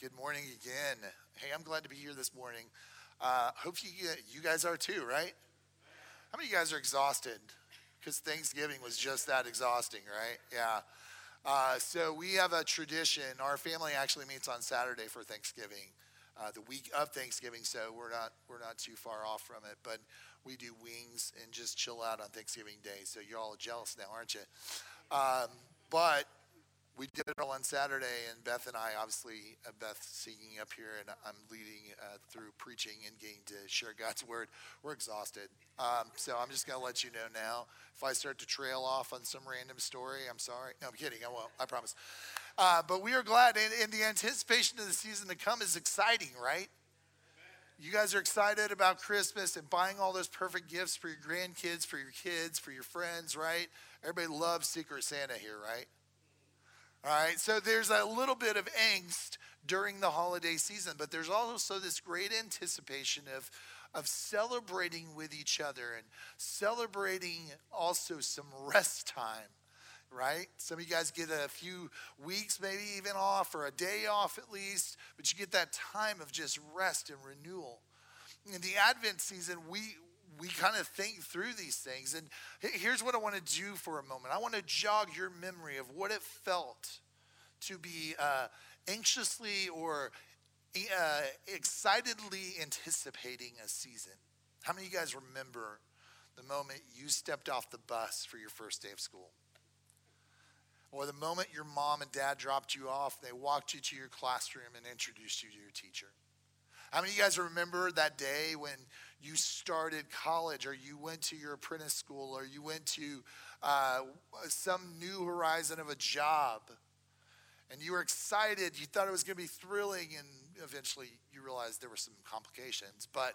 good morning again. Hey, I'm glad to be here this morning. Uh, hope you, you guys are too, right? How many of you guys are exhausted? Because Thanksgiving was just that exhausting, right? Yeah. Uh, so we have a tradition. Our family actually meets on Saturday for Thanksgiving, uh, the week of Thanksgiving. So we're not we're not too far off from it. But we do wings and just chill out on Thanksgiving Day. So you're all jealous now, aren't you? Um, but we did it all on Saturday, and Beth and I, obviously, uh, Beth singing up here, and I'm leading uh, through preaching and getting to share God's word. We're exhausted. Um, so I'm just going to let you know now. If I start to trail off on some random story, I'm sorry. No, I'm kidding. I won't. I promise. Uh, but we are glad, and, and the anticipation of the season to come is exciting, right? You guys are excited about Christmas and buying all those perfect gifts for your grandkids, for your kids, for your friends, right? Everybody loves Secret Santa here, right? All right, so there's a little bit of angst during the holiday season, but there's also this great anticipation of, of celebrating with each other and celebrating also some rest time, right? Some of you guys get a few weeks, maybe even off, or a day off at least, but you get that time of just rest and renewal. In the Advent season, we, we kind of think through these things. And here's what I want to do for a moment I want to jog your memory of what it felt to be uh, anxiously or uh, excitedly anticipating a season. How many of you guys remember the moment you stepped off the bus for your first day of school? Or the moment your mom and dad dropped you off, they walked you to your classroom and introduced you to your teacher? How many of you guys remember that day when you started college or you went to your apprentice school or you went to uh, some new horizon of a job and you were excited? You thought it was going to be thrilling, and eventually you realized there were some complications. But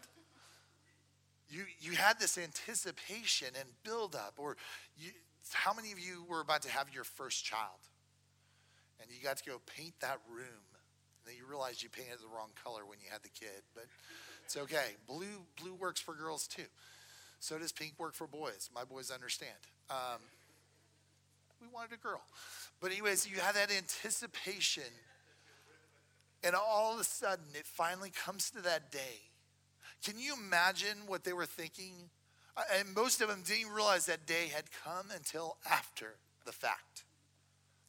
you, you had this anticipation and buildup, or you, how many of you were about to have your first child? And you got to go paint that room then you realize you painted the wrong color when you had the kid, but it's okay. Blue, blue works for girls too. So does pink work for boys. My boys understand. Um, we wanted a girl. But, anyways, you have that anticipation, and all of a sudden, it finally comes to that day. Can you imagine what they were thinking? And most of them didn't realize that day had come until after the fact.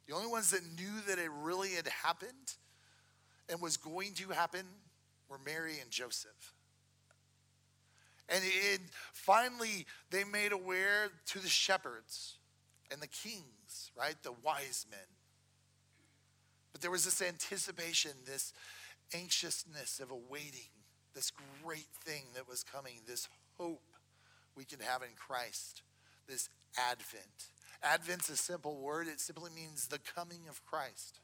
The only ones that knew that it really had happened and was going to happen were Mary and Joseph. And it, finally, they made aware to the shepherds and the kings, right? The wise men. But there was this anticipation, this anxiousness of awaiting this great thing that was coming, this hope we can have in Christ, this Advent. Advent's a simple word, it simply means the coming of Christ.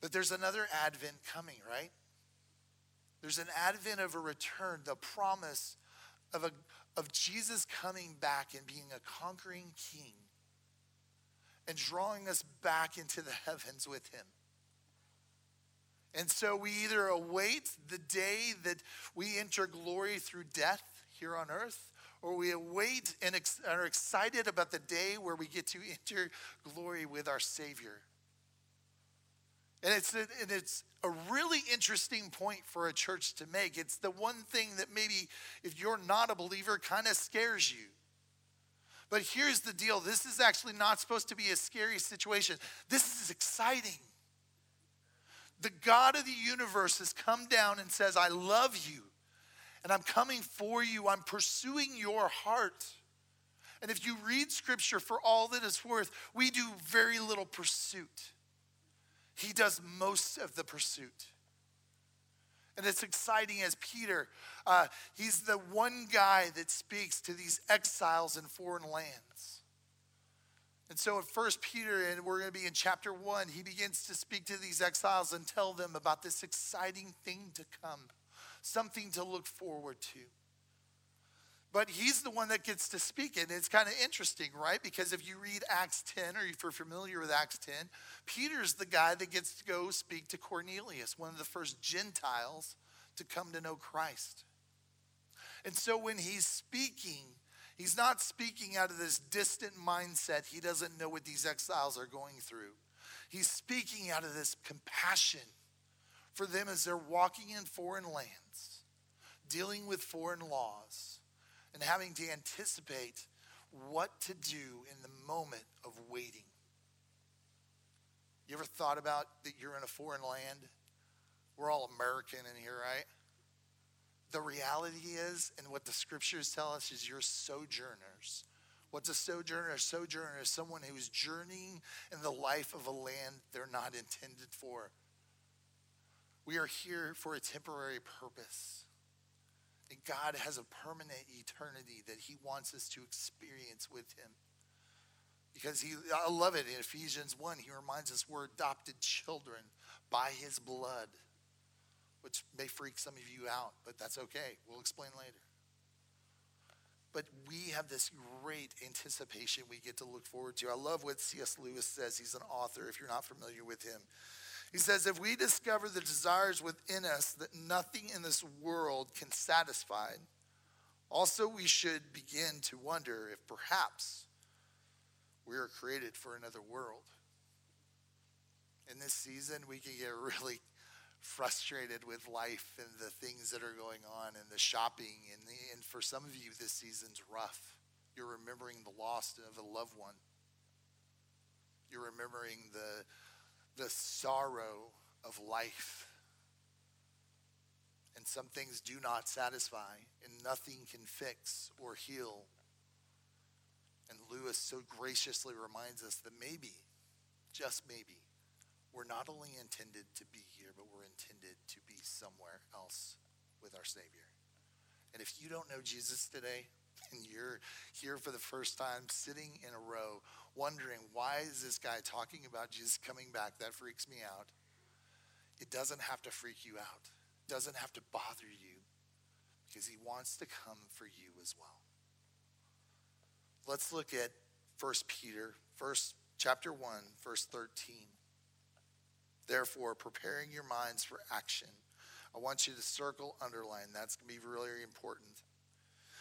But there's another advent coming, right? There's an advent of a return, the promise of, a, of Jesus coming back and being a conquering king and drawing us back into the heavens with him. And so we either await the day that we enter glory through death here on earth, or we await and ex- are excited about the day where we get to enter glory with our Savior. And it's, a, and it's a really interesting point for a church to make. It's the one thing that maybe, if you're not a believer, kind of scares you. But here's the deal this is actually not supposed to be a scary situation, this is exciting. The God of the universe has come down and says, I love you, and I'm coming for you, I'm pursuing your heart. And if you read scripture for all that it's worth, we do very little pursuit. He does most of the pursuit. And it's exciting as Peter, uh, he's the one guy that speaks to these exiles in foreign lands. And so in First Peter, and we're going to be in chapter 1, he begins to speak to these exiles and tell them about this exciting thing to come, something to look forward to. But he's the one that gets to speak it. And it's kind of interesting, right? Because if you read Acts 10, or if you're familiar with Acts 10, Peter's the guy that gets to go speak to Cornelius, one of the first Gentiles to come to know Christ. And so when he's speaking, he's not speaking out of this distant mindset. He doesn't know what these exiles are going through. He's speaking out of this compassion for them as they're walking in foreign lands, dealing with foreign laws, and having to anticipate what to do in the moment of waiting. You ever thought about that you're in a foreign land? We're all American in here, right? The reality is, and what the scriptures tell us, is you're sojourners. What's a sojourner? A sojourner is someone who is journeying in the life of a land they're not intended for. We are here for a temporary purpose. And God has a permanent eternity that He wants us to experience with Him. Because He, I love it in Ephesians 1, He reminds us we're adopted children by His blood, which may freak some of you out, but that's okay. We'll explain later. But we have this great anticipation we get to look forward to. I love what C.S. Lewis says. He's an author, if you're not familiar with him. He says, if we discover the desires within us that nothing in this world can satisfy, also we should begin to wonder if perhaps we are created for another world. In this season, we can get really frustrated with life and the things that are going on and the shopping. And, the, and for some of you, this season's rough. You're remembering the loss of a loved one. You're remembering the, the sorrow of life. And some things do not satisfy, and nothing can fix or heal. And Lewis so graciously reminds us that maybe, just maybe, we're not only intended to be here, but we're intended to be somewhere else with our Savior. And if you don't know Jesus today, and you're here for the first time, sitting in a row, wondering, why is this guy talking about Jesus coming back? That freaks me out. It doesn't have to freak you out, it doesn't have to bother you, because he wants to come for you as well. Let's look at 1 Peter, first chapter 1, verse 13. Therefore, preparing your minds for action. I want you to circle, underline. That's going to be really important.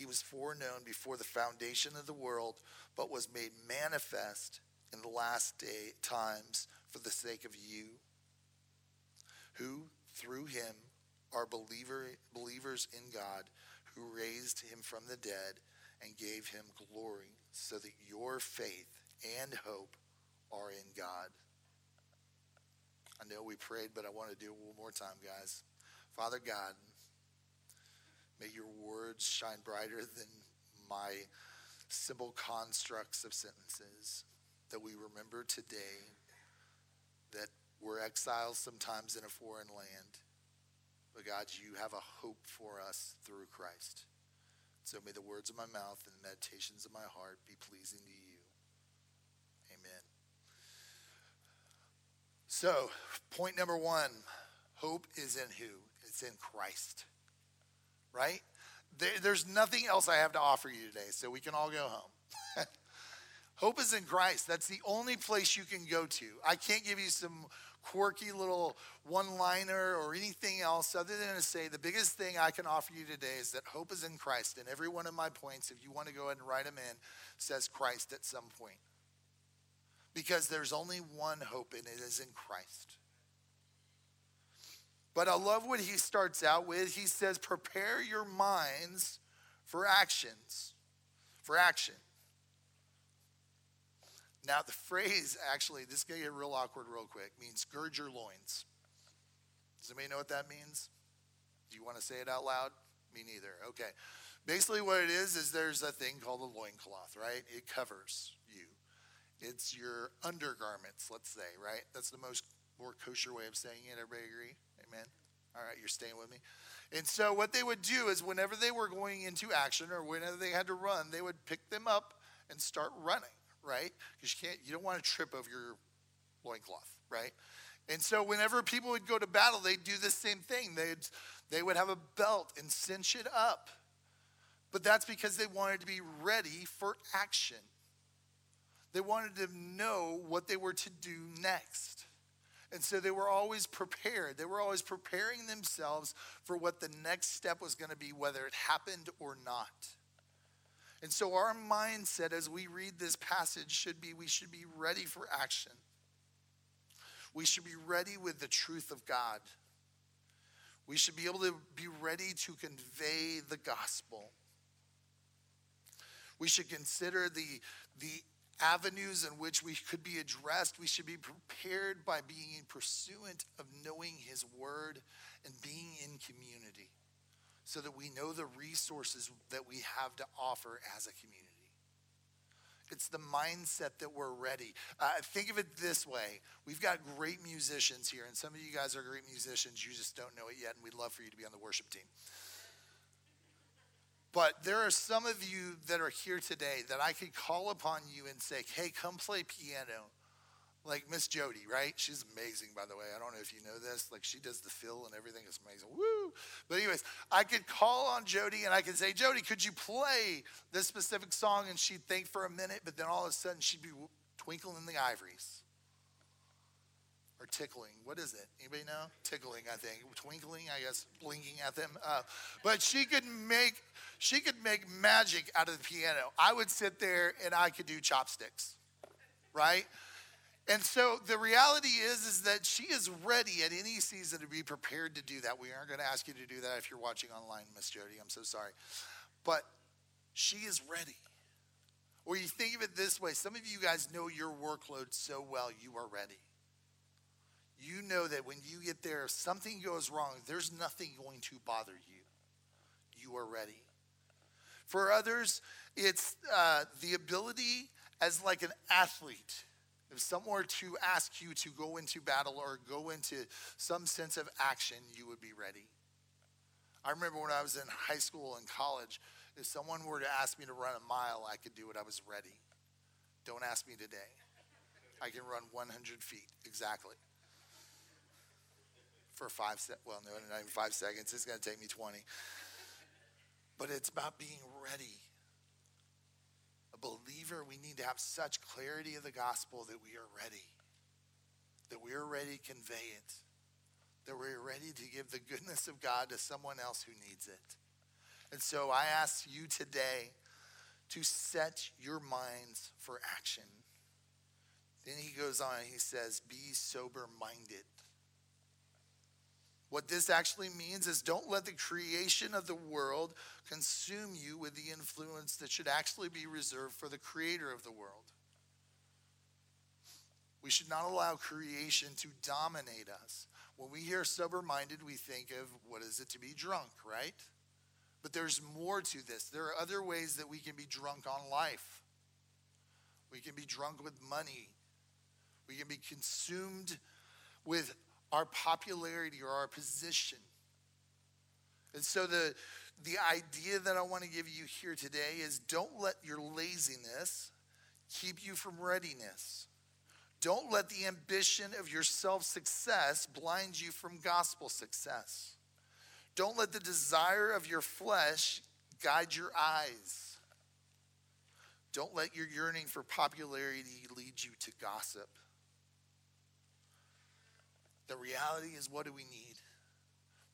He was foreknown before the foundation of the world, but was made manifest in the last day times for the sake of you, who through him are believer, believers in God, who raised him from the dead and gave him glory, so that your faith and hope are in God. I know we prayed, but I want to do it one more time, guys. Father God, may your words shine brighter than my simple constructs of sentences. That we remember today that we're exiles sometimes in a foreign land. But God, you have a hope for us through Christ. So may the words of my mouth and the meditations of my heart be pleasing to you. Amen. So, point number one hope is in who? It's in Christ, right? There, there's nothing else I have to offer you today, so we can all go home. hope is in Christ. That's the only place you can go to. I can't give you some quirky little one liner or anything else other than to say the biggest thing I can offer you today is that hope is in Christ. And every one of my points, if you want to go ahead and write them in, says Christ at some point because there's only one hope, and it is in Christ. But I love what he starts out with. He says, Prepare your minds for actions, for action. Now, the phrase actually, this going to get real awkward real quick, means gird your loins. Does anybody know what that means? Do you want to say it out loud? Me neither. Okay. Basically, what it is, is there's a thing called a loincloth, right? It covers you. It's your undergarments, let's say, right? That's the most more kosher way of saying it. Everybody agree? Amen? All right, you're staying with me. And so, what they would do is, whenever they were going into action or whenever they had to run, they would pick them up and start running, right? Because you can't, you don't want to trip over your loincloth, right? And so, whenever people would go to battle, they'd do the same thing. They'd they would have a belt and cinch it up. But that's because they wanted to be ready for action. They wanted to know what they were to do next. And so they were always prepared. They were always preparing themselves for what the next step was going to be, whether it happened or not. And so our mindset as we read this passage should be we should be ready for action. We should be ready with the truth of God. We should be able to be ready to convey the gospel. We should consider the, the avenues in which we could be addressed. We should be prepared by being pursuant of knowing His Word and being in community so that we know the resources that we have to offer as a community. It's the mindset that we're ready. Uh, think of it this way we've got great musicians here, and some of you guys are great musicians. You just don't know it yet, and we'd love for you to be on the worship team. But there are some of you that are here today that I could call upon you and say, hey, come play piano like Miss Jody, right? She's amazing, by the way. I don't know if you know this. Like she does the fill and everything. It's amazing. Woo! But anyways, I could call on Jody and I could say, Jody, could you play this specific song? And she'd think for a minute, but then all of a sudden she'd be twinkling in the ivories. Or tickling. What is it? Anybody know? Tickling, I think. Twinkling, I guess, blinking at them. Uh, but she could make she could make magic out of the piano. I would sit there and I could do chopsticks, right? And so the reality is, is that she is ready at any season to be prepared to do that. We aren't going to ask you to do that if you're watching online, Miss Jody. I'm so sorry. But she is ready. Or you think of it this way some of you guys know your workload so well, you are ready. You know that when you get there, if something goes wrong, there's nothing going to bother you. You are ready. For others, it's uh, the ability as like an athlete if someone were to ask you to go into battle or go into some sense of action, you would be ready. I remember when I was in high school and college, if someone were to ask me to run a mile, I could do it. I was ready. Don't ask me today. I can run 100 feet exactly for five se- well no not even five seconds it's going to take me 20 but it's about being ready A believer, we need to have such clarity of the gospel that we are ready, that we are ready to convey it, that we're ready to give the goodness of God to someone else who needs it. And so I ask you today to set your minds for action. Then he goes on, he says, Be sober minded. What this actually means is don't let the creation of the world consume you with the influence that should actually be reserved for the creator of the world. We should not allow creation to dominate us. When we hear sober minded, we think of what is it to be drunk, right? But there's more to this. There are other ways that we can be drunk on life. We can be drunk with money. We can be consumed with our popularity or our position. And so the, the idea that I want to give you here today is don't let your laziness keep you from readiness. Don't let the ambition of your self success blind you from gospel success. Don't let the desire of your flesh guide your eyes. Don't let your yearning for popularity lead you to gossip. The reality is, what do we need?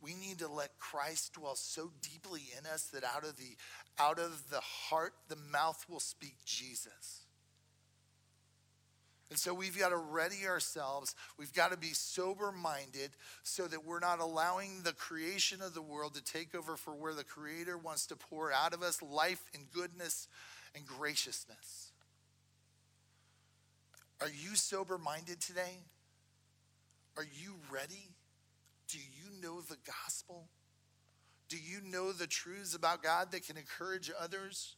We need to let Christ dwell so deeply in us that out of the out of the heart the mouth will speak Jesus. And so we've got to ready ourselves. We've got to be sober minded so that we're not allowing the creation of the world to take over for where the Creator wants to pour out of us life and goodness and graciousness. Are you sober minded today? Are you ready? Do you know the gospel? Do you know the truths about God that can encourage others?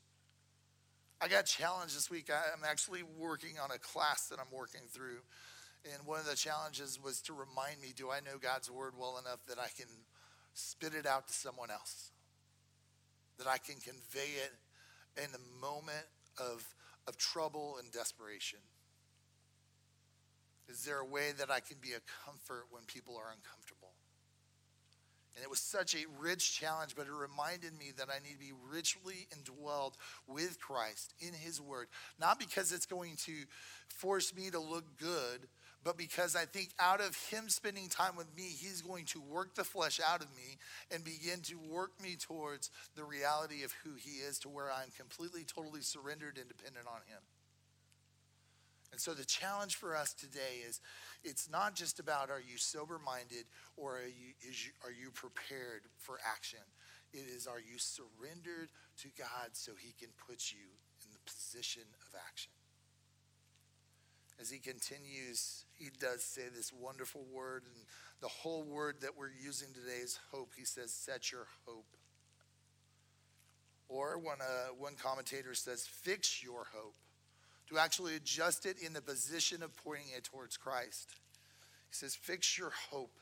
I got challenged this week. I'm actually working on a class that I'm working through. And one of the challenges was to remind me do I know God's word well enough that I can spit it out to someone else? That I can convey it in the moment of, of trouble and desperation? Is there a way that I can be a comfort when people are uncomfortable? And it was such a rich challenge, but it reminded me that I need to be richly indwelled with Christ in His Word. Not because it's going to force me to look good, but because I think out of Him spending time with me, He's going to work the flesh out of me and begin to work me towards the reality of who He is to where I'm completely, totally surrendered and dependent on Him. And so the challenge for us today is it's not just about are you sober minded or are you, you, are you prepared for action? It is are you surrendered to God so he can put you in the position of action? As he continues, he does say this wonderful word, and the whole word that we're using today is hope. He says, Set your hope. Or when uh, one commentator says, Fix your hope to actually adjust it in the position of pointing it towards Christ. He says, fix your hope.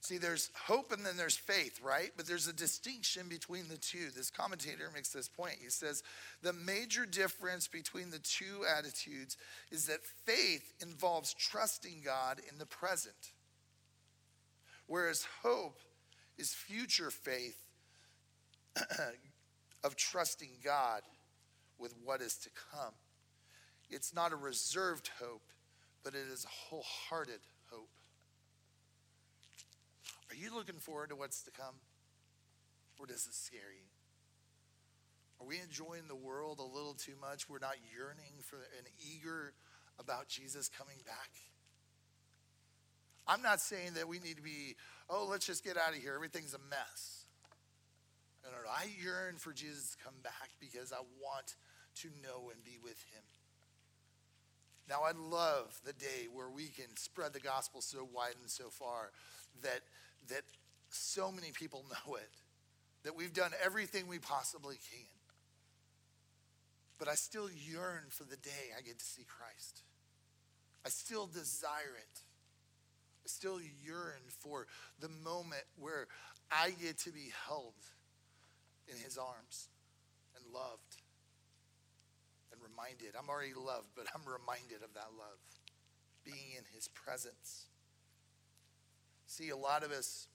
See, there's hope and then there's faith, right? But there's a distinction between the two. This commentator makes this point. He says, the major difference between the two attitudes is that faith involves trusting God in the present, whereas hope is future faith of trusting God with what is to come. It's not a reserved hope, but it is a wholehearted hope. Are you looking forward to what's to come? Or does it scare you? Are we enjoying the world a little too much? We're not yearning for and eager about Jesus coming back. I'm not saying that we need to be, oh, let's just get out of here. Everything's a mess. No, no, no. I yearn for Jesus to come back because I want to know and be with him. Now, I love the day where we can spread the gospel so wide and so far that, that so many people know it, that we've done everything we possibly can. But I still yearn for the day I get to see Christ. I still desire it. I still yearn for the moment where I get to be held in his arms and loved reminded. I'm already loved, but I'm reminded of that love, being in his presence. See, a lot of us,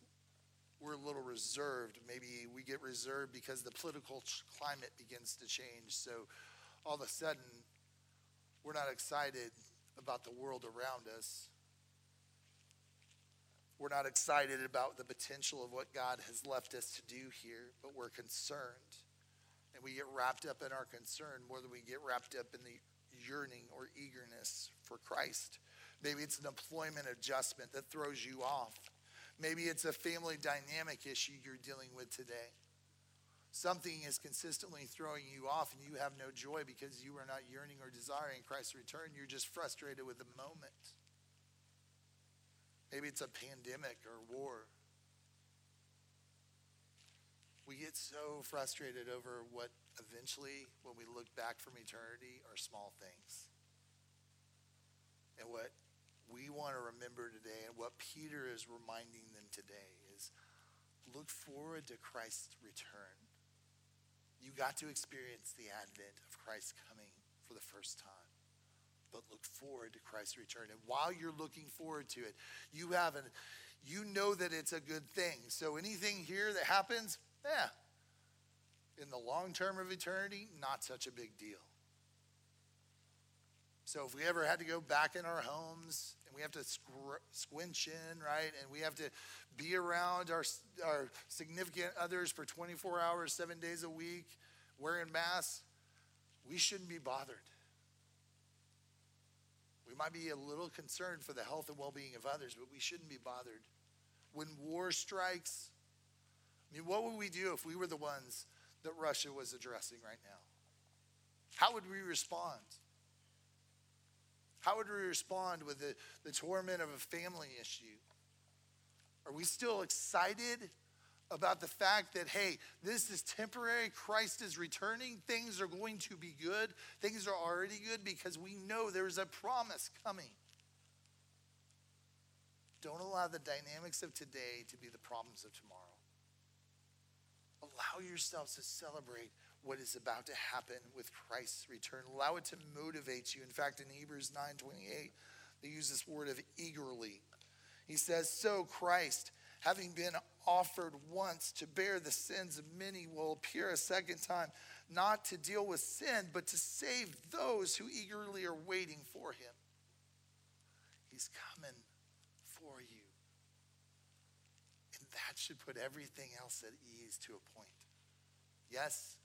we're a little reserved. Maybe we get reserved because the political climate begins to change. So all of a sudden, we're not excited about the world around us. We're not excited about the potential of what God has left us to do here, but we're concerned and we get wrapped up in our concern more than we get wrapped up in the yearning or eagerness for Christ. Maybe it's an employment adjustment that throws you off. Maybe it's a family dynamic issue you're dealing with today. Something is consistently throwing you off, and you have no joy because you are not yearning or desiring Christ's return. You're just frustrated with the moment. Maybe it's a pandemic or war we get so frustrated over what eventually, when we look back from eternity, are small things. And what we want to remember today, and what Peter is reminding them today, is look forward to Christ's return. You got to experience the advent of Christ coming for the first time. But look forward to Christ's return. And while you're looking forward to it, you have an you know that it's a good thing. So anything here that happens, yeah. In the long term of eternity, not such a big deal. So if we ever had to go back in our homes and we have to squinch in, right, and we have to be around our, our significant others for 24 hours, seven days a week, wearing masks, we shouldn't be bothered. We might be a little concerned for the health and well being of others, but we shouldn't be bothered. When war strikes, I mean, what would we do if we were the ones that Russia was addressing right now? How would we respond? How would we respond with the, the torment of a family issue? Are we still excited about the fact that, hey, this is temporary, Christ is returning, things are going to be good, things are already good because we know there's a promise coming. Don't allow the dynamics of today to be the problems of tomorrow. Allow yourselves to celebrate what is about to happen with Christ's return. Allow it to motivate you. In fact, in Hebrews 9:28, they use this word of eagerly. He says, "So Christ, having been offered once to bear the sins of many, will appear a second time, not to deal with sin, but to save those who eagerly are waiting for him." He's coming for you. That should put everything else at ease to a point. Yes,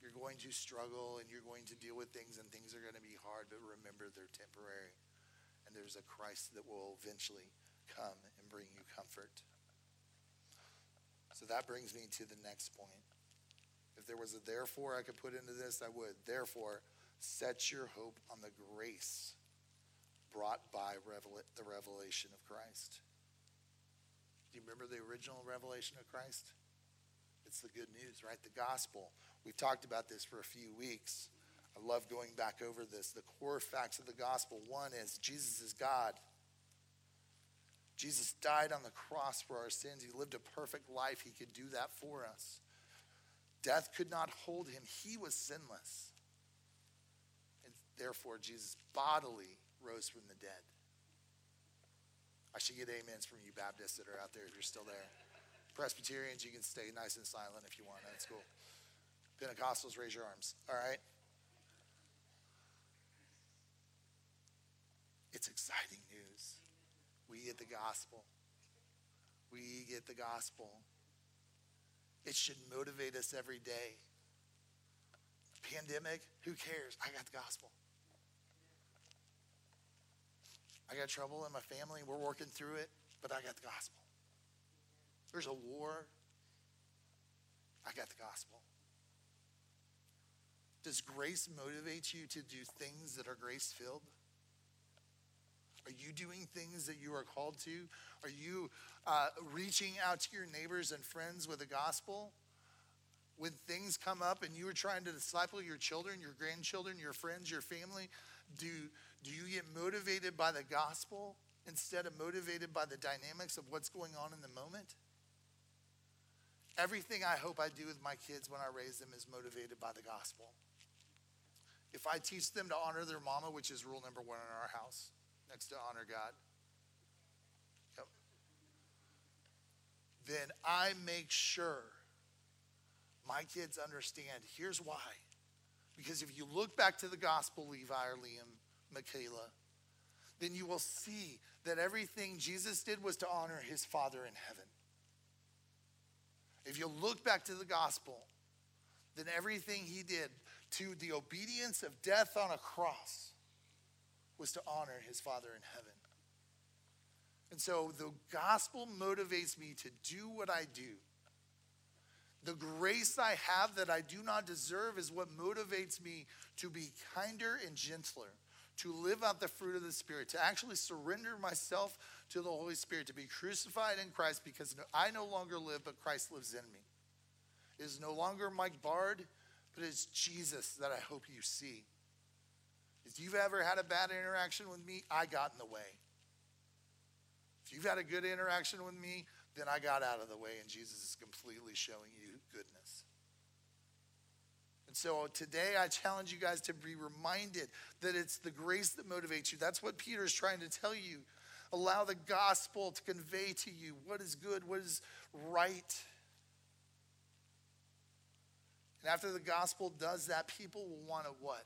you're going to struggle and you're going to deal with things and things are going to be hard, but remember they're temporary. And there's a Christ that will eventually come and bring you comfort. So that brings me to the next point. If there was a therefore I could put into this, I would. Therefore, set your hope on the grace brought by revel- the revelation of Christ. Do you remember the original revelation of Christ? It's the good news, right? The gospel. We've talked about this for a few weeks. I love going back over this. The core facts of the gospel one is Jesus is God. Jesus died on the cross for our sins. He lived a perfect life. He could do that for us. Death could not hold him. He was sinless. And therefore, Jesus bodily rose from the dead. I should get amens from you Baptists that are out there if you're still there. Presbyterians, you can stay nice and silent if you want. That's cool. Pentecostals, raise your arms. All right? It's exciting news. We get the gospel. We get the gospel. It should motivate us every day. Pandemic, who cares? I got the gospel. I got trouble in my family. We're working through it, but I got the gospel. There's a war. I got the gospel. Does grace motivate you to do things that are grace filled? Are you doing things that you are called to? Are you uh, reaching out to your neighbors and friends with the gospel? When things come up and you are trying to disciple your children, your grandchildren, your friends, your family, do, do you get motivated by the gospel instead of motivated by the dynamics of what's going on in the moment? Everything I hope I do with my kids when I raise them is motivated by the gospel. If I teach them to honor their mama, which is rule number one in our house, next to honor God, yep, then I make sure my kids understand here's why. Because if you look back to the gospel, Levi or Liam, Michaela, then you will see that everything Jesus did was to honor his Father in heaven. If you look back to the gospel, then everything he did to the obedience of death on a cross was to honor his Father in heaven. And so the gospel motivates me to do what I do. The grace I have that I do not deserve is what motivates me to be kinder and gentler, to live out the fruit of the Spirit, to actually surrender myself to the Holy Spirit, to be crucified in Christ because I no longer live, but Christ lives in me. It is no longer Mike Bard, but it's Jesus that I hope you see. If you've ever had a bad interaction with me, I got in the way. If you've had a good interaction with me, then I got out of the way, and Jesus is completely showing you goodness. And so today I challenge you guys to be reminded that it's the grace that motivates you. That's what Peter is trying to tell you. Allow the gospel to convey to you what is good, what is right. And after the gospel does that, people will want to what?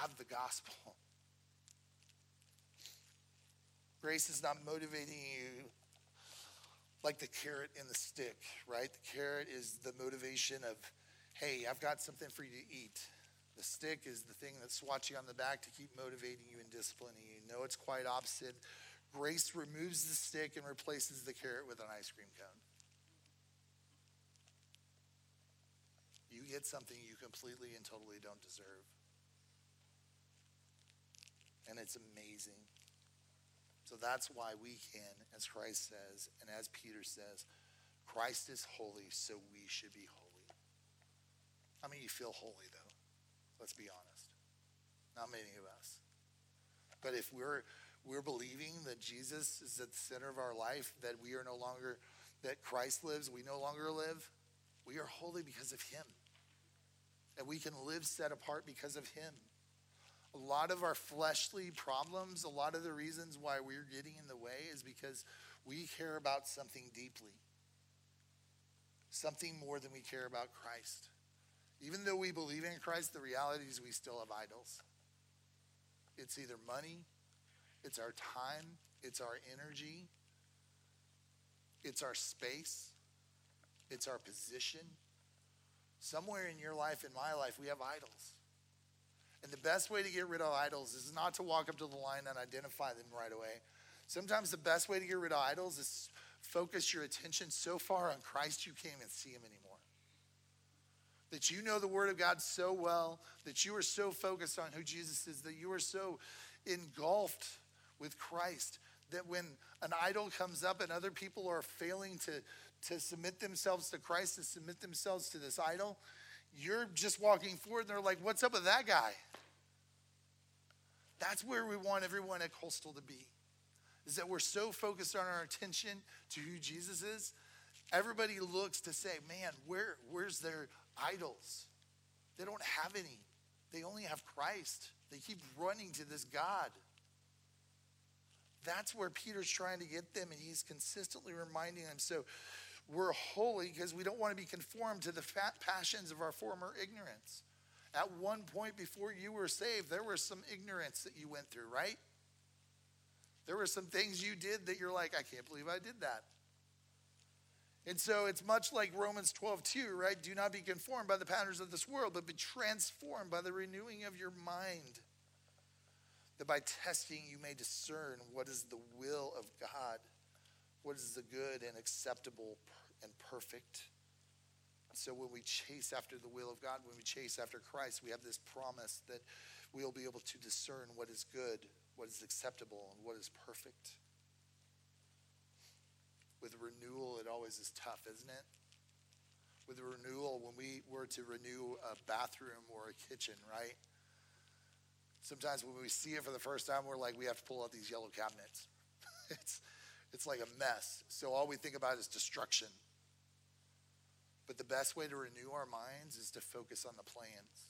Have the gospel. Grace is not motivating you like the carrot and the stick, right? The carrot is the motivation of, hey, I've got something for you to eat. The stick is the thing that swats you on the back to keep motivating you and disciplining you. No, it's quite opposite. Grace removes the stick and replaces the carrot with an ice cream cone. You get something you completely and totally don't deserve. And it's amazing. So that's why we can, as Christ says, and as Peter says, Christ is holy, so we should be holy. How many of you feel holy, though? Let's be honest. Not many of us. But if we're we're believing that Jesus is at the center of our life, that we are no longer, that Christ lives, we no longer live, we are holy because of him. And we can live set apart because of him. A lot of our fleshly problems, a lot of the reasons why we're getting in the way is because we care about something deeply, something more than we care about Christ. Even though we believe in Christ, the reality is we still have idols. It's either money, it's our time, it's our energy, it's our space, it's our position. Somewhere in your life, in my life, we have idols. And the best way to get rid of idols is not to walk up to the line and identify them right away. Sometimes the best way to get rid of idols is focus your attention so far on Christ you can't even see him anymore. That you know the Word of God so well, that you are so focused on who Jesus is, that you are so engulfed with Christ that when an idol comes up and other people are failing to, to submit themselves to Christ, to submit themselves to this idol, you're just walking forward and they're like, What's up with that guy? That's where we want everyone at Coastal to be. Is that we're so focused on our attention to who Jesus is, everybody looks to say, man, where, where's their idols? They don't have any. They only have Christ. They keep running to this God. That's where Peter's trying to get them, and he's consistently reminding them. So we're holy because we don't want to be conformed to the passions of our former ignorance. At one point before you were saved, there was some ignorance that you went through, right? There were some things you did that you're like, I can't believe I did that. And so it's much like Romans 12, 2, right? Do not be conformed by the patterns of this world, but be transformed by the renewing of your mind. That by testing you may discern what is the will of God, what is the good and acceptable and perfect. So when we chase after the will of God, when we chase after Christ, we have this promise that we'll be able to discern what is good, what is acceptable, and what is perfect with renewal, it always is tough, isn't it? With renewal, when we were to renew a bathroom or a kitchen, right? Sometimes when we see it for the first time, we're like, we have to pull out these yellow cabinets. it's, it's like a mess. So all we think about is destruction. But the best way to renew our minds is to focus on the plans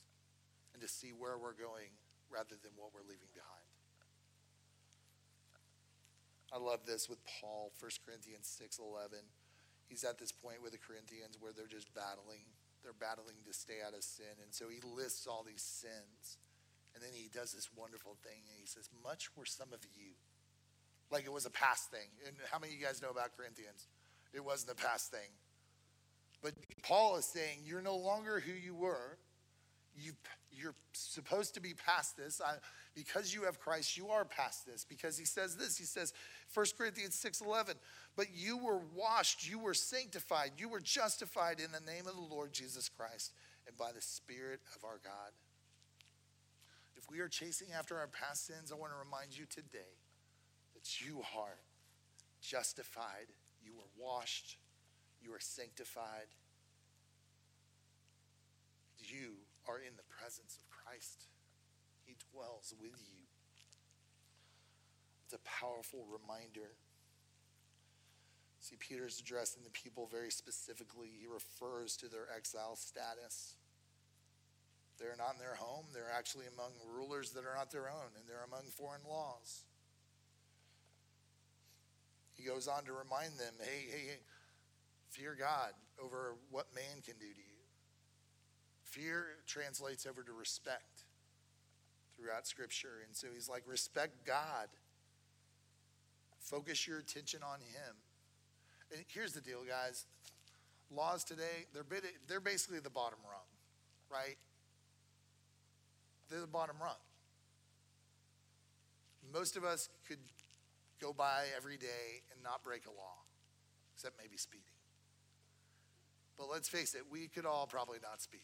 and to see where we're going rather than what we're leaving behind. I love this with Paul, 1 Corinthians 6 11. He's at this point with the Corinthians where they're just battling. They're battling to stay out of sin. And so he lists all these sins. And then he does this wonderful thing. And he says, Much were some of you. Like it was a past thing. And how many of you guys know about Corinthians? It wasn't a past thing. But Paul is saying, You're no longer who you were. You, you're supposed to be past this. I, because you have Christ, you are past this. Because he says this, he says, 1 Corinthians 6:11, but you were washed, you were sanctified, you were justified in the name of the Lord Jesus Christ and by the Spirit of our God. If we are chasing after our past sins, I want to remind you today that you are justified, you are washed, you are sanctified. You are in the presence of Christ He dwells with you. It's a powerful reminder. See, Peter's addressing the people very specifically. He refers to their exile status. They're not in their home, they're actually among rulers that are not their own, and they're among foreign laws. He goes on to remind them hey, hey, hey, fear God over what man can do to you. Fear translates over to respect throughout Scripture. And so he's like, respect God. Focus your attention on Him. And here's the deal, guys. Laws today, they're, bit, they're basically the bottom rung, right? They're the bottom rung. Most of us could go by every day and not break a law, except maybe speeding. But let's face it, we could all probably not speed.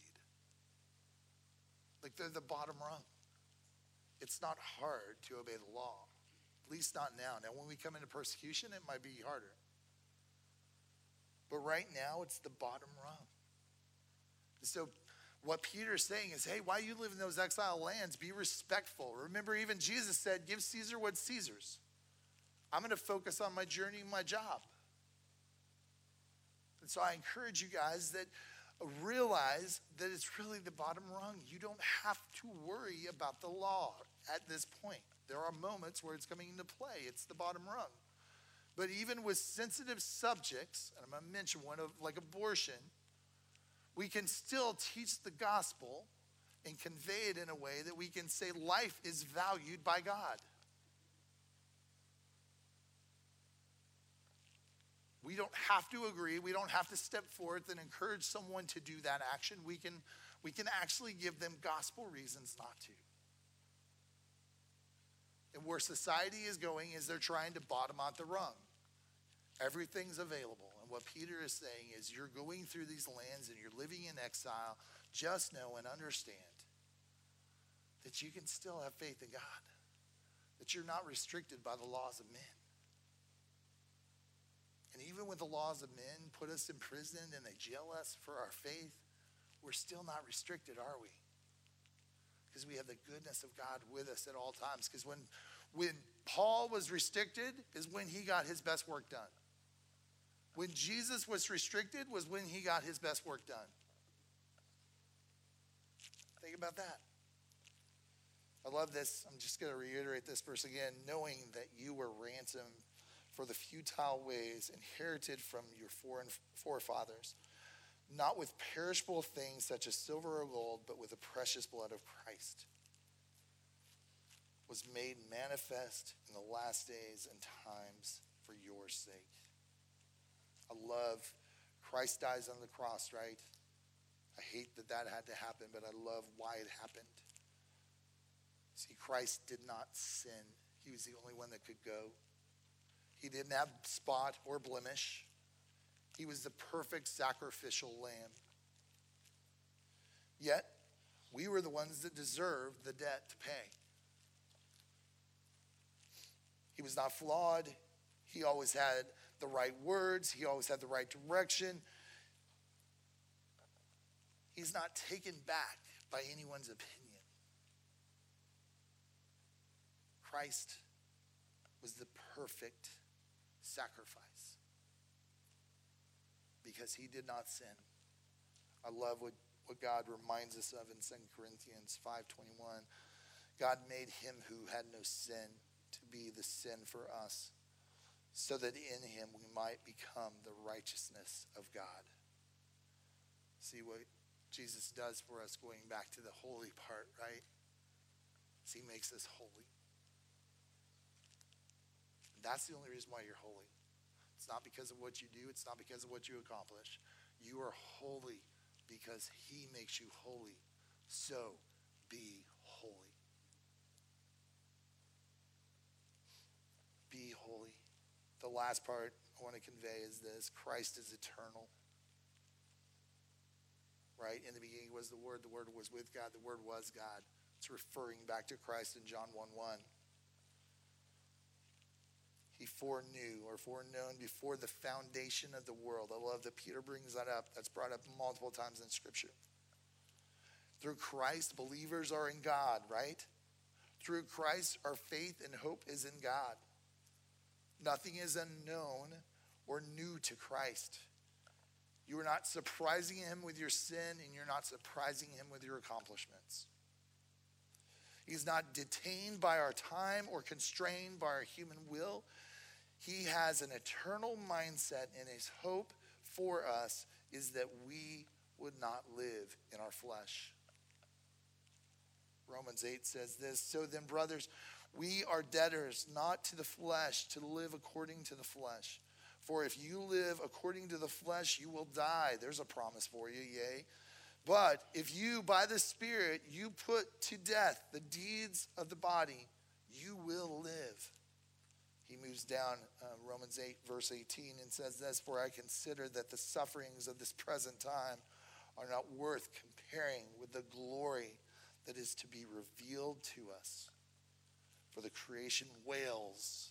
Like they're the bottom rung. it's not hard to obey the law, at least not now. Now, when we come into persecution, it might be harder. But right now, it's the bottom rung. So, what Peter's saying is, hey, while you live in those exile lands, be respectful. Remember, even Jesus said, give Caesar what's Caesar's. I'm going to focus on my journey and my job. And so I encourage you guys that realize that it's really the bottom rung. You don't have to worry about the law at this point. There are moments where it's coming into play, it's the bottom rung. But even with sensitive subjects, and I'm going to mention one of like abortion, we can still teach the gospel and convey it in a way that we can say life is valued by God. We don't have to agree. We don't have to step forth and encourage someone to do that action. We can, we can actually give them gospel reasons not to. And where society is going is they're trying to bottom out the rung. Everything's available. And what Peter is saying is you're going through these lands and you're living in exile. Just know and understand that you can still have faith in God, that you're not restricted by the laws of men. And even when the laws of men put us in prison and they jail us for our faith, we're still not restricted, are we? Because we have the goodness of God with us at all times. Because when, when Paul was restricted, is when he got his best work done. When Jesus was restricted, was when he got his best work done. Think about that. I love this. I'm just going to reiterate this verse again. Knowing that you were ransomed for the futile ways inherited from your forefathers, not with perishable things such as silver or gold, but with the precious blood of Christ, was made manifest in the last days and times for your sake. I love Christ dies on the cross, right? I hate that that had to happen, but I love why it happened. See, Christ did not sin. He was the only one that could go. He didn't have spot or blemish. He was the perfect sacrificial lamb. Yet, we were the ones that deserved the debt to pay. He was not flawed. He always had the right words, he always had the right direction. He's not taken back by anyone's opinion. Christ was the perfect sacrifice because he did not sin. I love what, what God reminds us of in 2 Corinthians 5:21. God made him who had no sin to be the sin for us, so that in him we might become the righteousness of God. See what Jesus does for us going back to the holy part, right? he makes us holy. That's the only reason why you're holy. It's not because of what you do, it's not because of what you accomplish. You are holy because He makes you holy. So be holy. Be holy. The last part I want to convey is this Christ is eternal. Right? In the beginning was the Word, the Word was with God, the Word was God. It's referring back to Christ in John 1 1 he foreknew or foreknown before the foundation of the world. I love that Peter brings that up. That's brought up multiple times in Scripture. Through Christ, believers are in God, right? Through Christ, our faith and hope is in God. Nothing is unknown or new to Christ. You are not surprising him with your sin, and you're not surprising him with your accomplishments. He's not detained by our time or constrained by our human will. He has an eternal mindset, and his hope for us is that we would not live in our flesh. Romans 8 says this So then, brothers, we are debtors not to the flesh to live according to the flesh. For if you live according to the flesh, you will die. There's a promise for you, yea. But if you, by the Spirit, you put to death the deeds of the body, you will live. He moves down uh, Romans 8, verse 18, and says this For I consider that the sufferings of this present time are not worth comparing with the glory that is to be revealed to us. For the creation wails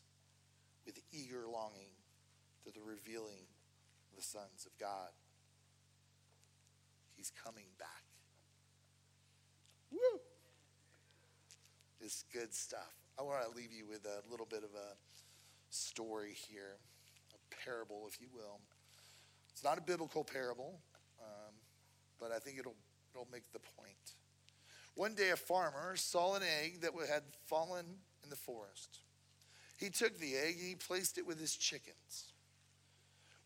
with eager longing to the revealing of the sons of God. He's coming back. Woo! It's good stuff. I want to leave you with a little bit of a story here, a parable, if you will. It's not a biblical parable, um, but I think it'll, it'll make the point. One day, a farmer saw an egg that had fallen in the forest. He took the egg and he placed it with his chickens.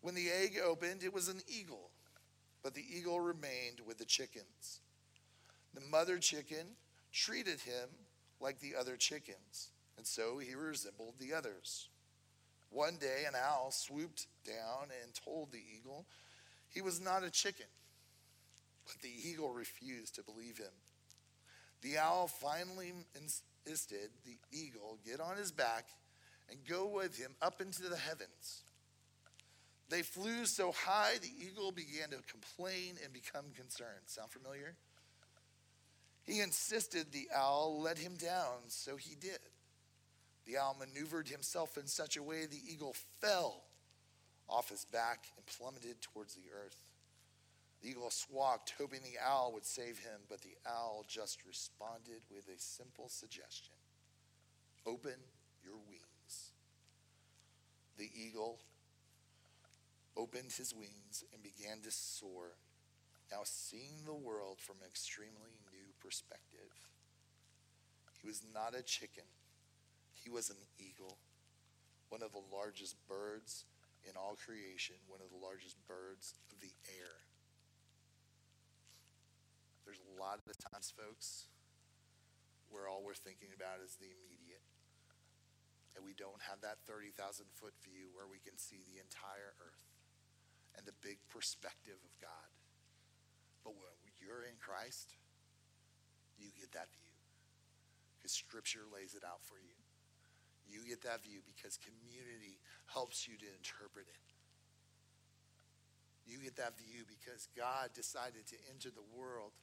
When the egg opened, it was an eagle, but the eagle remained with the chickens. The mother chicken treated him like the other chickens, and so he resembled the others. One day, an owl swooped down and told the eagle he was not a chicken, but the eagle refused to believe him. The owl finally insisted the eagle get on his back and go with him up into the heavens. They flew so high, the eagle began to complain and become concerned. Sound familiar? He insisted the owl let him down, so he did. The owl maneuvered himself in such a way the eagle fell off his back and plummeted towards the earth. The eagle squawked, hoping the owl would save him, but the owl just responded with a simple suggestion Open your wings. The eagle opened his wings and began to soar, now seeing the world from an extremely new perspective. He was not a chicken, he was an eagle, one of the largest birds in all creation, one of the largest birds of the air. There's a lot of times, folks, where all we're thinking about is the immediate. And we don't have that 30,000 foot view where we can see the entire earth and the big perspective of God. But when you're in Christ, you get that view because Scripture lays it out for you. You get that view because community helps you to interpret it. You get that view because God decided to enter the world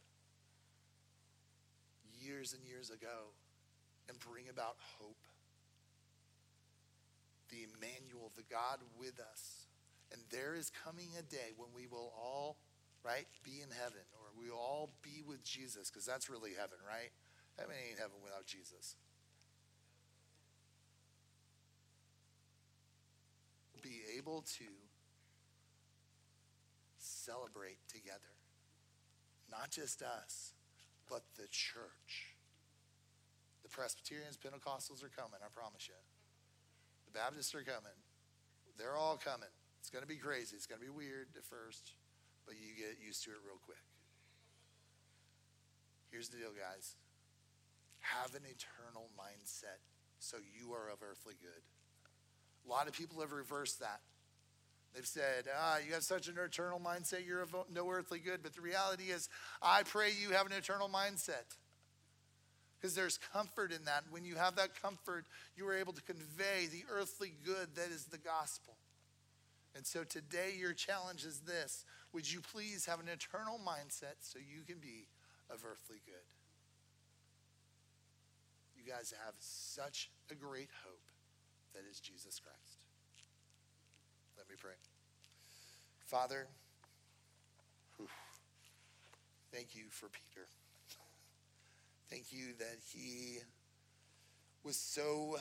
years and years ago and bring about hope. The Emmanuel, the God with us. And there is coming a day when we will all, right, be in heaven or we will all be with Jesus because that's really heaven, right? Heaven ain't heaven without Jesus. Be able to celebrate together. Not just us, but the church. The Presbyterians, Pentecostals are coming, I promise you. The Baptists are coming. They're all coming. It's going to be crazy. It's going to be weird at first, but you get used to it real quick. Here's the deal, guys have an eternal mindset so you are of earthly good. A lot of people have reversed that. They've said, ah, you have such an eternal mindset, you're of no earthly good. But the reality is, I pray you have an eternal mindset. Because there's comfort in that. When you have that comfort, you are able to convey the earthly good that is the gospel. And so today, your challenge is this Would you please have an eternal mindset so you can be of earthly good? You guys have such a great hope that is Jesus Christ. Let me pray. Father, whew, thank you for Peter. Thank you that he was so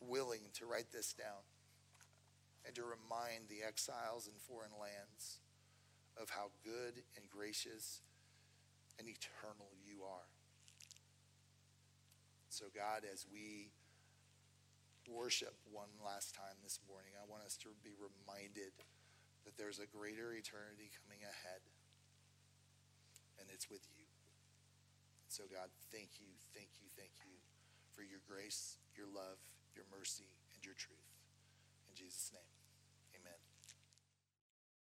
willing to write this down and to remind the exiles in foreign lands of how good and gracious and eternal you are. So, God, as we worship one last time this morning, I want us to be reminded that there's a greater eternity coming ahead, and it's with you. So, God, thank you, thank you, thank you for your grace, your love, your mercy, and your truth. In Jesus' name.